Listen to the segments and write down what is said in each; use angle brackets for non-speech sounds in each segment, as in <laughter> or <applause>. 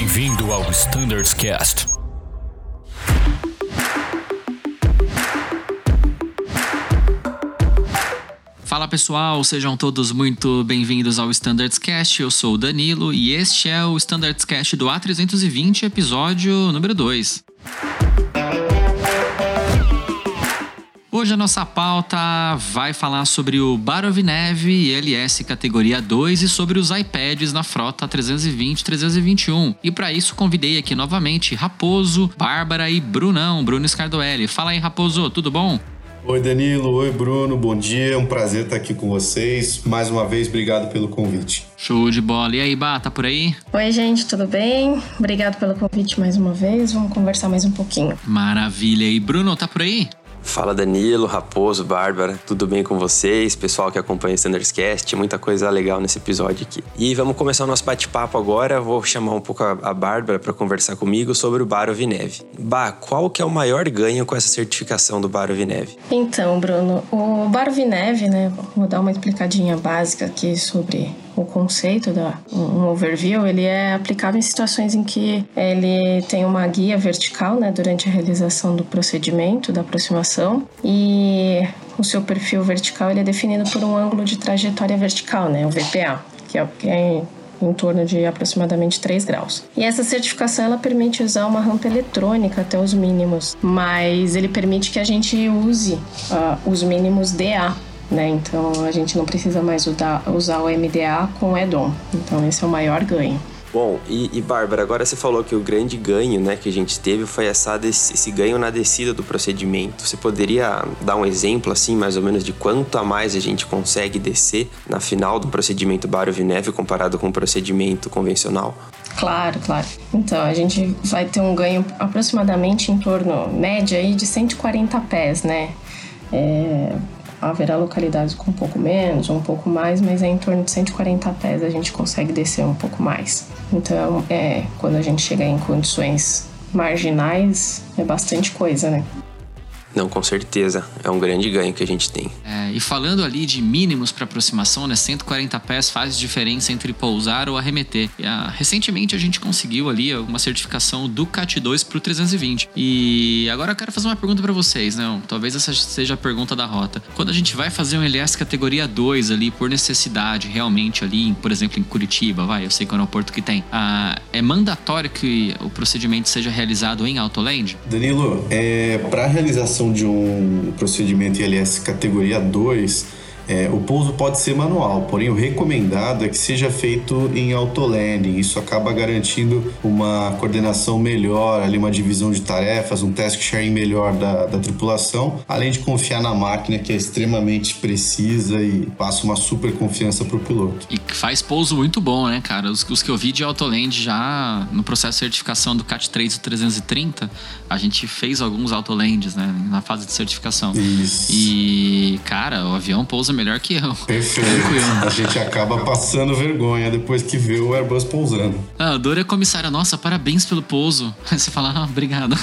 Bem-vindo ao Standards Cast. Fala pessoal, sejam todos muito bem-vindos ao Standards Cast. Eu sou o Danilo e este é o Standards Cast do A320, episódio número 2. Hoje a nossa pauta vai falar sobre o Barovinev LS categoria 2 e sobre os iPads na frota 320 321. E para isso convidei aqui novamente Raposo, Bárbara e Brunão, Bruno Scardoelli. Fala aí, Raposo, tudo bom? Oi Danilo, oi Bruno, bom dia, é um prazer estar aqui com vocês. Mais uma vez, obrigado pelo convite. Show de bola. E aí, Bá, tá por aí? Oi, gente, tudo bem? Obrigado pelo convite mais uma vez. Vamos conversar mais um pouquinho. Maravilha. E Bruno, tá por aí? Fala Danilo, Raposo, Bárbara, tudo bem com vocês? Pessoal que acompanha o Standards Cast, muita coisa legal nesse episódio aqui. E vamos começar o nosso bate-papo agora. Vou chamar um pouco a Bárbara para conversar comigo sobre o Baro Vinev. Bah, qual que é o maior ganho com essa certificação do Baro Vinev? Então, Bruno, o Baro Vinev, né, vou dar uma explicadinha básica aqui sobre o conceito da um overview, ele é aplicado em situações em que ele tem uma guia vertical, né, durante a realização do procedimento da aproximação e o seu perfil vertical ele é definido por um ângulo de trajetória vertical, né, o VPA, que é que é em torno de aproximadamente 3 graus. E essa certificação ela permite usar uma rampa eletrônica até os mínimos, mas ele permite que a gente use uh, os mínimos DA né? Então a gente não precisa mais usar, usar o MDA com o EDOM. Então esse é o maior ganho. Bom, e, e Bárbara, agora você falou que o grande ganho né, que a gente teve foi essa, esse ganho na descida do procedimento. Você poderia dar um exemplo, assim, mais ou menos, de quanto a mais a gente consegue descer na final do procedimento Baro-Vineve comparado com o procedimento convencional? Claro, claro. Então, a gente vai ter um ganho aproximadamente em torno, média, aí, de 140 pés, né? É, haverá localidades com um pouco menos ou um pouco mais, mas é em torno de 140 pés a gente consegue descer um pouco mais. Então, é, quando a gente chegar em condições marginais, é bastante coisa, né? Não, com certeza. É um grande ganho que a gente tem. É, e falando ali de mínimos para aproximação, né? 140 pés faz diferença entre pousar ou arremeter. E, ah, recentemente a gente conseguiu ali uma certificação do CAT 2 para o 320. E agora eu quero fazer uma pergunta para vocês, né? Talvez essa seja a pergunta da rota. Quando a gente vai fazer um LS categoria 2 ali, por necessidade, realmente ali, por exemplo, em Curitiba, vai, eu sei que é um aeroporto que tem, ah, é mandatório que o procedimento seja realizado em Autoland? Danilo, é, para realização de um procedimento ILS categoria 2, dois é, o pouso pode ser manual, porém o recomendado é que seja feito em autolanding. Isso acaba garantindo uma coordenação melhor, ali uma divisão de tarefas, um task sharing melhor da, da tripulação, além de confiar na máquina que é extremamente precisa e passa uma super confiança para o piloto. E faz pouso muito bom, né, cara? Os, os que eu vi de autoland já no processo de certificação do CAT 3 e 330, a gente fez alguns autolands, né, na fase de certificação. Isso. E, cara, o avião pousa melhor que eu. Perfeito. A gente acaba passando vergonha depois que vê o Airbus pousando. Ah, a Dora é comissária, nossa, parabéns pelo pouso. Aí <laughs> você fala, ah, obrigado.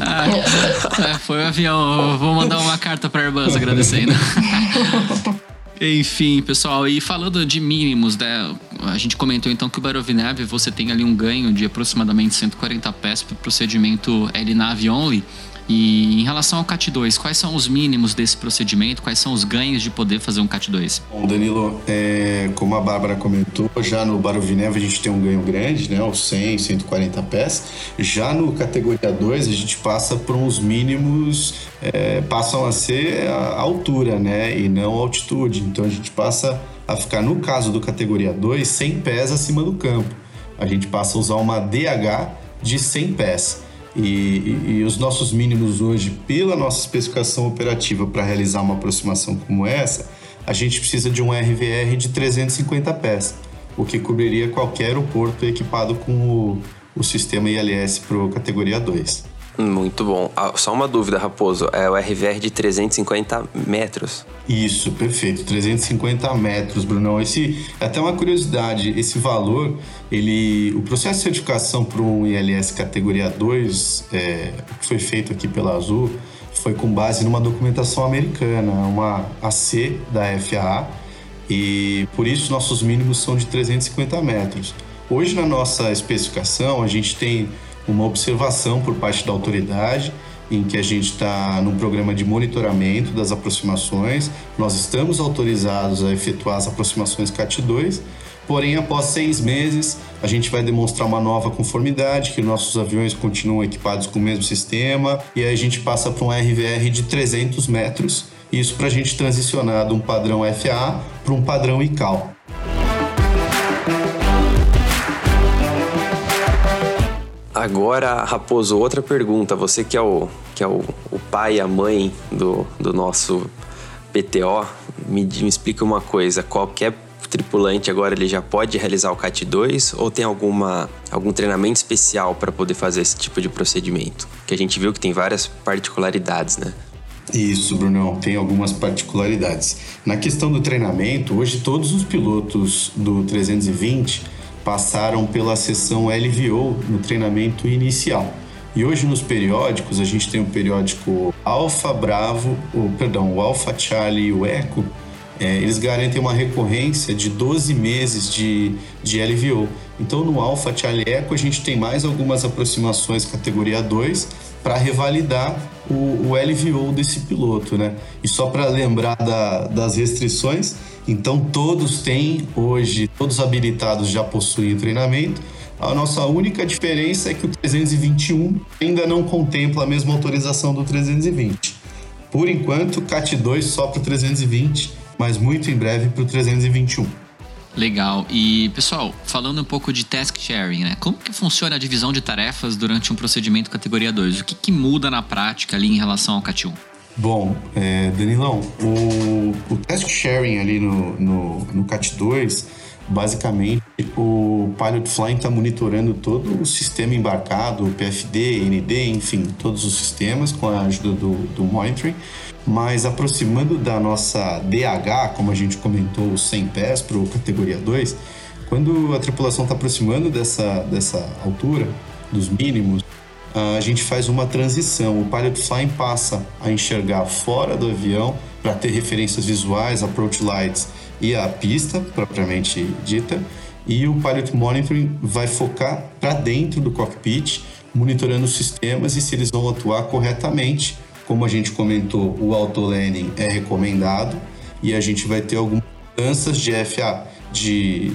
ah, <laughs> foi o avião, vou mandar uma carta para Airbus agradecendo. <laughs> Enfim, pessoal, e falando de mínimos, né, a gente comentou então que o Barovinab você tem ali um ganho de aproximadamente 140 pés para o procedimento LNAV only. E em relação ao CAT2, quais são os mínimos desse procedimento? Quais são os ganhos de poder fazer um CAT2? Bom, Danilo, é, como a Bárbara comentou, já no Barovinev a gente tem um ganho grande, né? Os 100, 140 pés. Já no categoria 2 a gente passa por uns mínimos, é, passam a ser a altura, né? E não a altitude. Então a gente passa a ficar, no caso do categoria 2, 100 pés acima do campo. A gente passa a usar uma DH de 100 pés. E, e, os nossos mínimos hoje, pela nossa especificação operativa para realizar uma aproximação como essa, a gente precisa de um RVR de 350 pés, o que cobriria qualquer aeroporto equipado com o, o sistema ILS para categoria 2. Muito bom. Ah, só uma dúvida, Raposo. É o RVR de 350 metros. Isso, perfeito. 350 metros, Brunão. Esse, até uma curiosidade, esse valor, ele, o processo de certificação para um ILS categoria 2, é, que foi feito aqui pela Azul, foi com base numa documentação americana, uma AC da FAA, e por isso nossos mínimos são de 350 metros. Hoje, na nossa especificação, a gente tem uma observação por parte da autoridade em que a gente está num programa de monitoramento das aproximações. Nós estamos autorizados a efetuar as aproximações CAT-2, porém, após seis meses, a gente vai demonstrar uma nova conformidade, que nossos aviões continuam equipados com o mesmo sistema, e aí a gente passa para um RVR de 300 metros, isso para a gente transicionar de um padrão FAA para um padrão ICAO. Agora, Raposo, outra pergunta. Você que é o, que é o, o pai e a mãe do, do nosso PTO, me, me explica uma coisa. Qualquer tripulante agora ele já pode realizar o CAT 2 ou tem alguma, algum treinamento especial para poder fazer esse tipo de procedimento? Que a gente viu que tem várias particularidades, né? Isso, Brunão, tem algumas particularidades. Na questão do treinamento, hoje todos os pilotos do 320 passaram pela sessão LVO no treinamento inicial. E hoje nos periódicos, a gente tem o periódico Alfa Bravo, o, perdão, o Alfa Charlie e o Eco, é, eles garantem uma recorrência de 12 meses de, de LVO. Então no Alfa Charlie Eco a gente tem mais algumas aproximações categoria 2 para revalidar o, o LVO desse piloto, né? E só para lembrar da, das restrições, então todos têm hoje, todos habilitados já possuem treinamento. A nossa única diferença é que o 321 ainda não contempla a mesma autorização do 320. Por enquanto, CAT 2 só para o 320, mas muito em breve para o 321. Legal. E, pessoal, falando um pouco de task sharing, né? Como que funciona a divisão de tarefas durante um procedimento categoria 2? O que, que muda na prática ali em relação ao CAT 1? Bom, é, Danilão, o, o task sharing ali no, no, no CAT2, basicamente o Pilot Flying está monitorando todo o sistema embarcado, o PFD, ND, enfim, todos os sistemas com a ajuda do, do monitoring. Mas aproximando da nossa DH, como a gente comentou, 100 pés para o categoria 2, quando a tripulação está aproximando dessa, dessa altura, dos mínimos, a gente faz uma transição. O pilot flying passa a enxergar fora do avião para ter referências visuais, approach lights e a pista propriamente dita. E o pilot monitoring vai focar para dentro do cockpit, monitorando os sistemas e se eles vão atuar corretamente como a gente comentou, o auto-landing é recomendado e a gente vai ter algumas mudanças de FA, de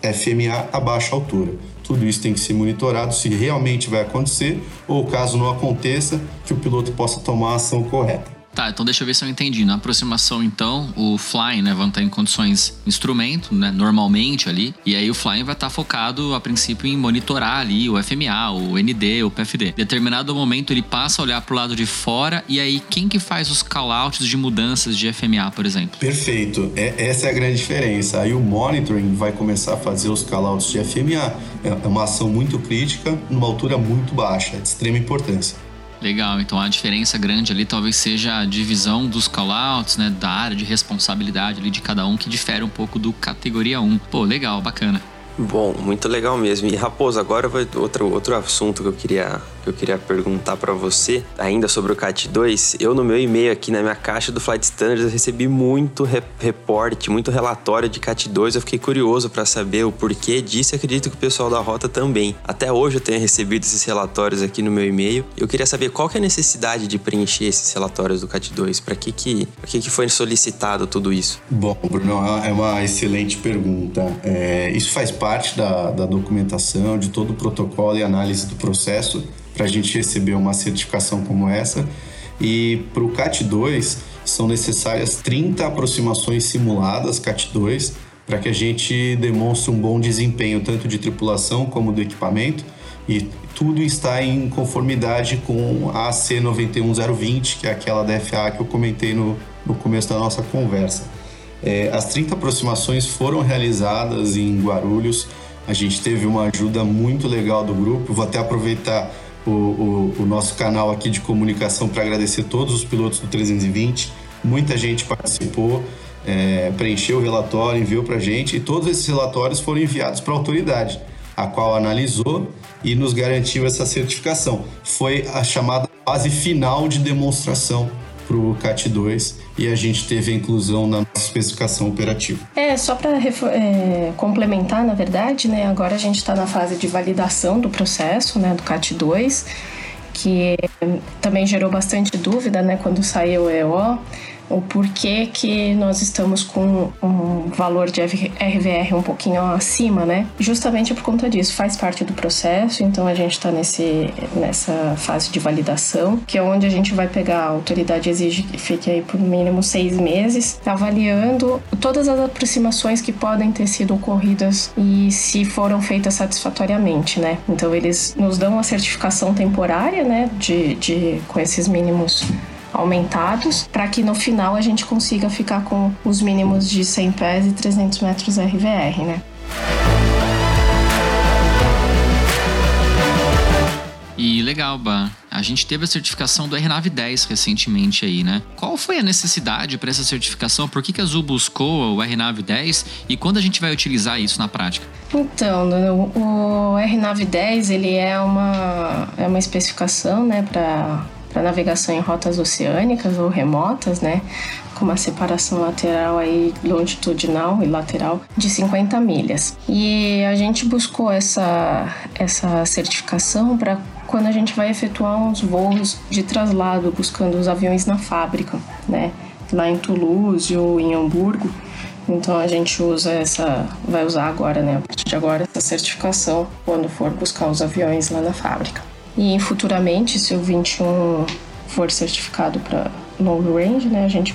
FMA a baixa altura. Tudo isso tem que ser monitorado se realmente vai acontecer ou caso não aconteça, que o piloto possa tomar a ação correta. Tá, então deixa eu ver se eu entendi. Na aproximação, então, o flying, né, vai estar em condições instrumento, né, normalmente ali, e aí o flying vai estar focado, a princípio, em monitorar ali o FMA, o ND, o PFD. Determinado momento, ele passa a olhar para o lado de fora, e aí quem que faz os callouts de mudanças de FMA, por exemplo? Perfeito. É, essa é a grande diferença. Aí o monitoring vai começar a fazer os callouts de FMA. É, é uma ação muito crítica, numa altura muito baixa, de extrema importância. Legal, então a diferença grande ali talvez seja a divisão dos callouts, né, da área de responsabilidade ali de cada um que difere um pouco do categoria 1. Pô, legal, bacana. Bom, muito legal mesmo. E Raposo, agora vai outro, outro assunto que eu queria, que eu queria perguntar para você, ainda sobre o CAT 2. Eu no meu e-mail aqui na minha caixa do Flight Standards recebi muito re reporte, muito relatório de CAT 2. Eu fiquei curioso para saber o porquê disso acredito que o pessoal da rota também. Até hoje eu tenho recebido esses relatórios aqui no meu e-mail. Eu queria saber qual que é a necessidade de preencher esses relatórios do CAT 2. Para que que, que que foi solicitado tudo isso? Bom, Bruno, é uma excelente pergunta. É, isso faz parte parte da, da documentação, de todo o protocolo e análise do processo para a gente receber uma certificação como essa. E para o CAT2 são necessárias 30 aproximações simuladas CAT2 para que a gente demonstre um bom desempenho tanto de tripulação como do equipamento e tudo está em conformidade com a C91020, que é aquela da FA que eu comentei no, no começo da nossa conversa. É, as 30 aproximações foram realizadas em Guarulhos. A gente teve uma ajuda muito legal do grupo. Vou até aproveitar o, o, o nosso canal aqui de comunicação para agradecer todos os pilotos do 320. Muita gente participou, é, preencheu o relatório, enviou para a gente e todos esses relatórios foram enviados para a autoridade, a qual analisou e nos garantiu essa certificação. Foi a chamada fase final de demonstração para o CAT 2 e a gente teve a inclusão na especificação operativa. É, só para é, complementar, na verdade, né, agora a gente está na fase de validação do processo, né, do CAT 2, que também gerou bastante dúvida, né, quando saiu o EO o porquê que nós estamos com um valor de RVR um pouquinho acima, né? Justamente por conta disso, faz parte do processo, então a gente está nessa fase de validação, que é onde a gente vai pegar, a autoridade exige que fique aí por mínimo seis meses, avaliando todas as aproximações que podem ter sido ocorridas e se foram feitas satisfatoriamente, né? Então eles nos dão uma certificação temporária, né, de, de com esses mínimos aumentados, para que no final a gente consiga ficar com os mínimos de 100 pés e 300 metros RVR, né? E legal, Bah. A gente teve a certificação do RNAV 10 recentemente aí, né? Qual foi a necessidade para essa certificação? Por que, que a Azul buscou o RNAV 10 e quando a gente vai utilizar isso na prática? Então, o RNAV 10 ele é uma, é uma especificação, né, para para navegação em rotas oceânicas ou remotas, né? Com uma separação lateral aí longitudinal e lateral de 50 milhas. E a gente buscou essa, essa certificação para quando a gente vai efetuar uns voos de traslado buscando os aviões na fábrica, né? Lá em Toulouse ou em Hamburgo. Então a gente usa essa, vai usar agora, né? A partir de agora, essa certificação quando for buscar os aviões lá na fábrica. E futuramente, se o 21 for certificado para long range, né, a gente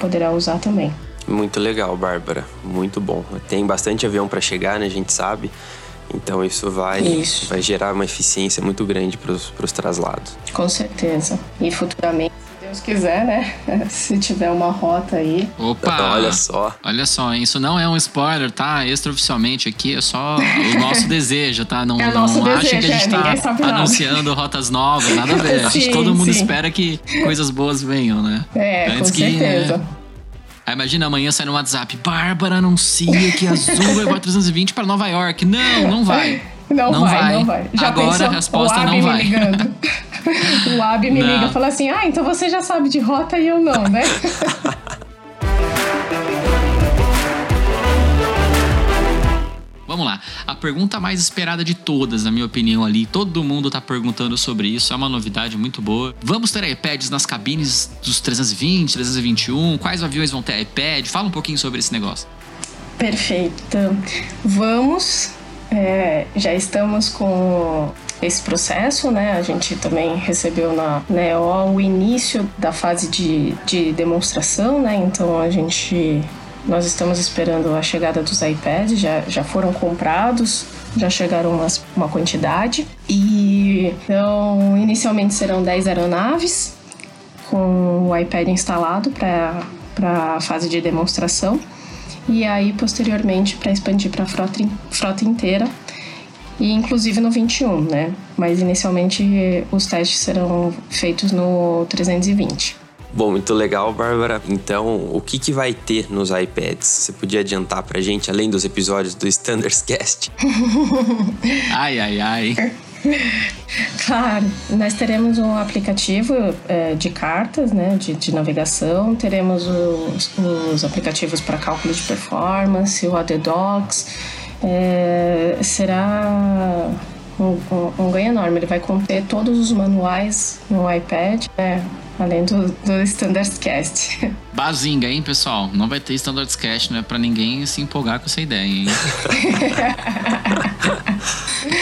poderá usar também. Muito legal, Bárbara. Muito bom. Tem bastante avião para chegar, né? A gente sabe. Então isso vai, isso. vai gerar uma eficiência muito grande para os traslados. Com certeza. E futuramente Deus quiser, né? <laughs> Se tiver uma rota aí. Opa! olha só. Olha só, isso não é um spoiler, tá? Extraoficialmente aqui é só o nosso <laughs> desejo, tá? Não, é não acha que a gente é, tá anunciando rotas novas, nada a ver. <laughs> sim, todo mundo sim. espera que coisas boas venham, né? É, Antes com que, certeza. Né? Aí imagina amanhã sai no WhatsApp, Bárbara anuncia que a Azul vai voar 320 para Nova York. Não, não vai. Não, não vai, vai, não vai. Já Agora pensou? a resposta não vai. O Ab me não. liga e fala assim: ah, então você já sabe de rota e eu não, né? <laughs> Vamos lá. A pergunta mais esperada de todas, na minha opinião, ali. Todo mundo tá perguntando sobre isso. É uma novidade muito boa. Vamos ter iPads nas cabines dos 320, 321? Quais aviões vão ter iPad? Fala um pouquinho sobre esse negócio. Perfeito. Vamos. É, já estamos com esse processo, né? A gente também recebeu na NEO o início da fase de, de demonstração, né? Então a gente nós estamos esperando a chegada dos iPads, já, já foram comprados, já chegaram umas, uma quantidade. E então, inicialmente serão 10 aeronaves com o iPad instalado para a fase de demonstração. E aí, posteriormente, para expandir para a frota, frota inteira e inclusive no 21, né? Mas inicialmente os testes serão feitos no 320. Bom, muito legal, Bárbara. Então, o que, que vai ter nos iPads? Você podia adiantar pra gente, além dos episódios do Standards Cast? <laughs> ai, ai, ai. Claro, nós teremos um aplicativo é, de cartas, né, de, de navegação, teremos os, os aplicativos para cálculo de performance, o AD Docs, é, será um, um, ganho enorme. Ele vai conter todos os manuais no iPad, né? além do, do Cast. <laughs> Bazinga, hein, pessoal? Não vai ter Standards Cast, não é pra ninguém se empolgar com essa ideia, hein? <laughs>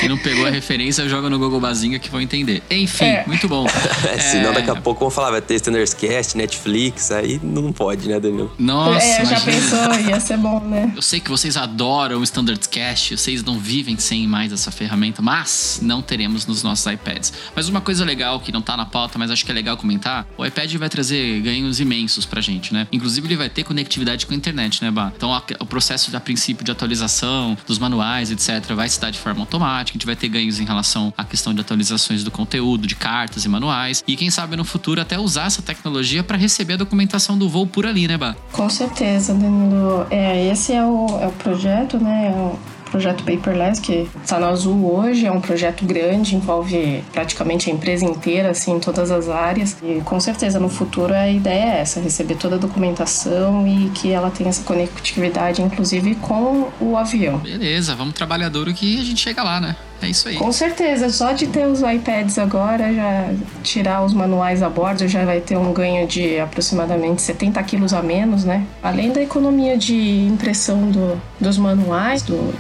Quem não pegou a referência, joga no Google Bazinga que vão entender. Enfim, é. muito bom. <laughs> É, senão daqui a pouco vão falar, vai ter Standards Cast, Netflix, aí não pode, né, Daniel? Nossa, É, já pensou, ia ser bom, né? Eu sei que vocês adoram o Standards Cast, vocês não vivem sem mais essa ferramenta, mas não teremos nos nossos iPads. Mas uma coisa legal que não tá na pauta, mas acho que é legal comentar, o iPad vai trazer ganhos imensos pra gente, né? Inclusive ele vai ter conectividade com a internet, né, Bah? Então o processo a princípio de atualização dos manuais, etc, vai se dar de forma automática, a gente vai ter ganhos em relação à questão de atualizações do conteúdo, de cartas e manuais, e quem sabe no futuro até usar essa tecnologia para receber a documentação do voo por ali, né, Bah? Com certeza, Danilo. É, esse é o, é o projeto, né? É o projeto Paperless, que está no Azul hoje, é um projeto grande, envolve praticamente a empresa inteira, assim, em todas as áreas. E com certeza no futuro a ideia é essa, receber toda a documentação e que ela tenha essa conectividade, inclusive com o avião. Beleza, vamos trabalhador que a gente chega lá, né? É isso aí. Com certeza, só de ter os iPads agora, já tirar os manuais a bordo, já vai ter um ganho de aproximadamente 70 quilos a menos, né? Além da economia de impressão do, dos manuais, do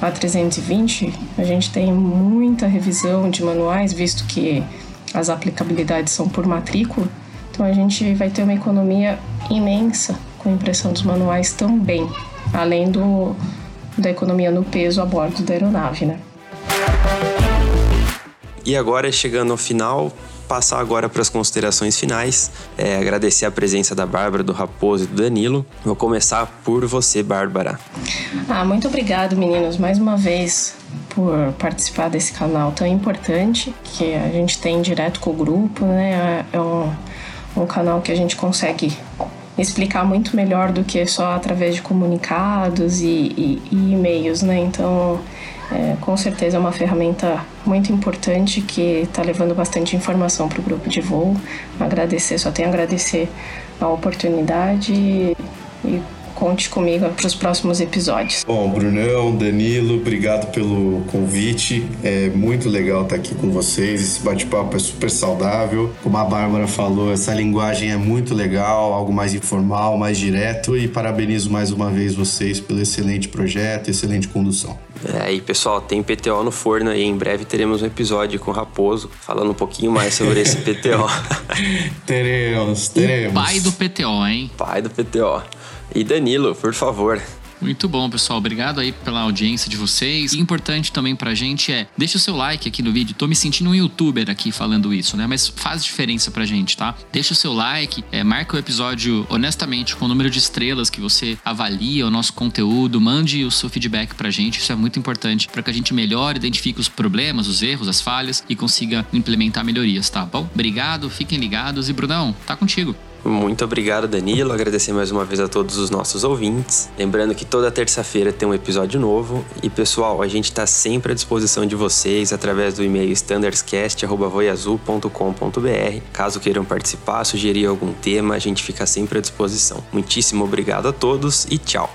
A320, a gente tem muita revisão de manuais, visto que as aplicabilidades são por matrícula. Então a gente vai ter uma economia imensa com a impressão dos manuais também, além do, da economia no peso a bordo da aeronave, né? E agora, chegando ao final, passar agora para as considerações finais. É, agradecer a presença da Bárbara, do Raposo e do Danilo. Vou começar por você, Bárbara. Ah, muito obrigado, meninos, mais uma vez por participar desse canal tão importante que a gente tem direto com o grupo, né? É um, um canal que a gente consegue explicar muito melhor do que só através de comunicados e, e, e e-mails, né? Então é, com certeza é uma ferramenta muito importante que está levando bastante informação para o grupo de voo. Agradecer, só tenho a agradecer a oportunidade e, conte comigo para os próximos episódios. Bom, Brunão, Danilo, obrigado pelo convite. É muito legal estar aqui com vocês. Esse bate-papo é super saudável. Como a Bárbara falou, essa linguagem é muito legal, algo mais informal, mais direto. E parabenizo mais uma vez vocês pelo excelente projeto, excelente condução. É, e pessoal, tem PTO no forno aí. Em breve teremos um episódio com o Raposo falando um pouquinho mais sobre esse PTO. <laughs> teremos, teremos. O pai do PTO, hein? Pai do PTO. E Danilo, por favor, muito bom, pessoal. Obrigado aí pela audiência de vocês. E importante também pra gente é, deixa o seu like aqui no vídeo. Tô me sentindo um youtuber aqui falando isso, né? Mas faz diferença pra gente, tá? Deixa o seu like, é, marca o episódio honestamente com o número de estrelas que você avalia o nosso conteúdo, mande o seu feedback pra gente. Isso é muito importante para que a gente melhore, identifique os problemas, os erros, as falhas e consiga implementar melhorias, tá bom? Obrigado, fiquem ligados e Brunão, tá contigo. Muito obrigado, Danilo. Agradecer mais uma vez a todos os nossos ouvintes. Lembrando que toda terça-feira tem um episódio novo. E pessoal, a gente está sempre à disposição de vocês através do e-mail standardscast.voiazul.com.br. Caso queiram participar, sugerir algum tema, a gente fica sempre à disposição. Muitíssimo obrigado a todos e tchau.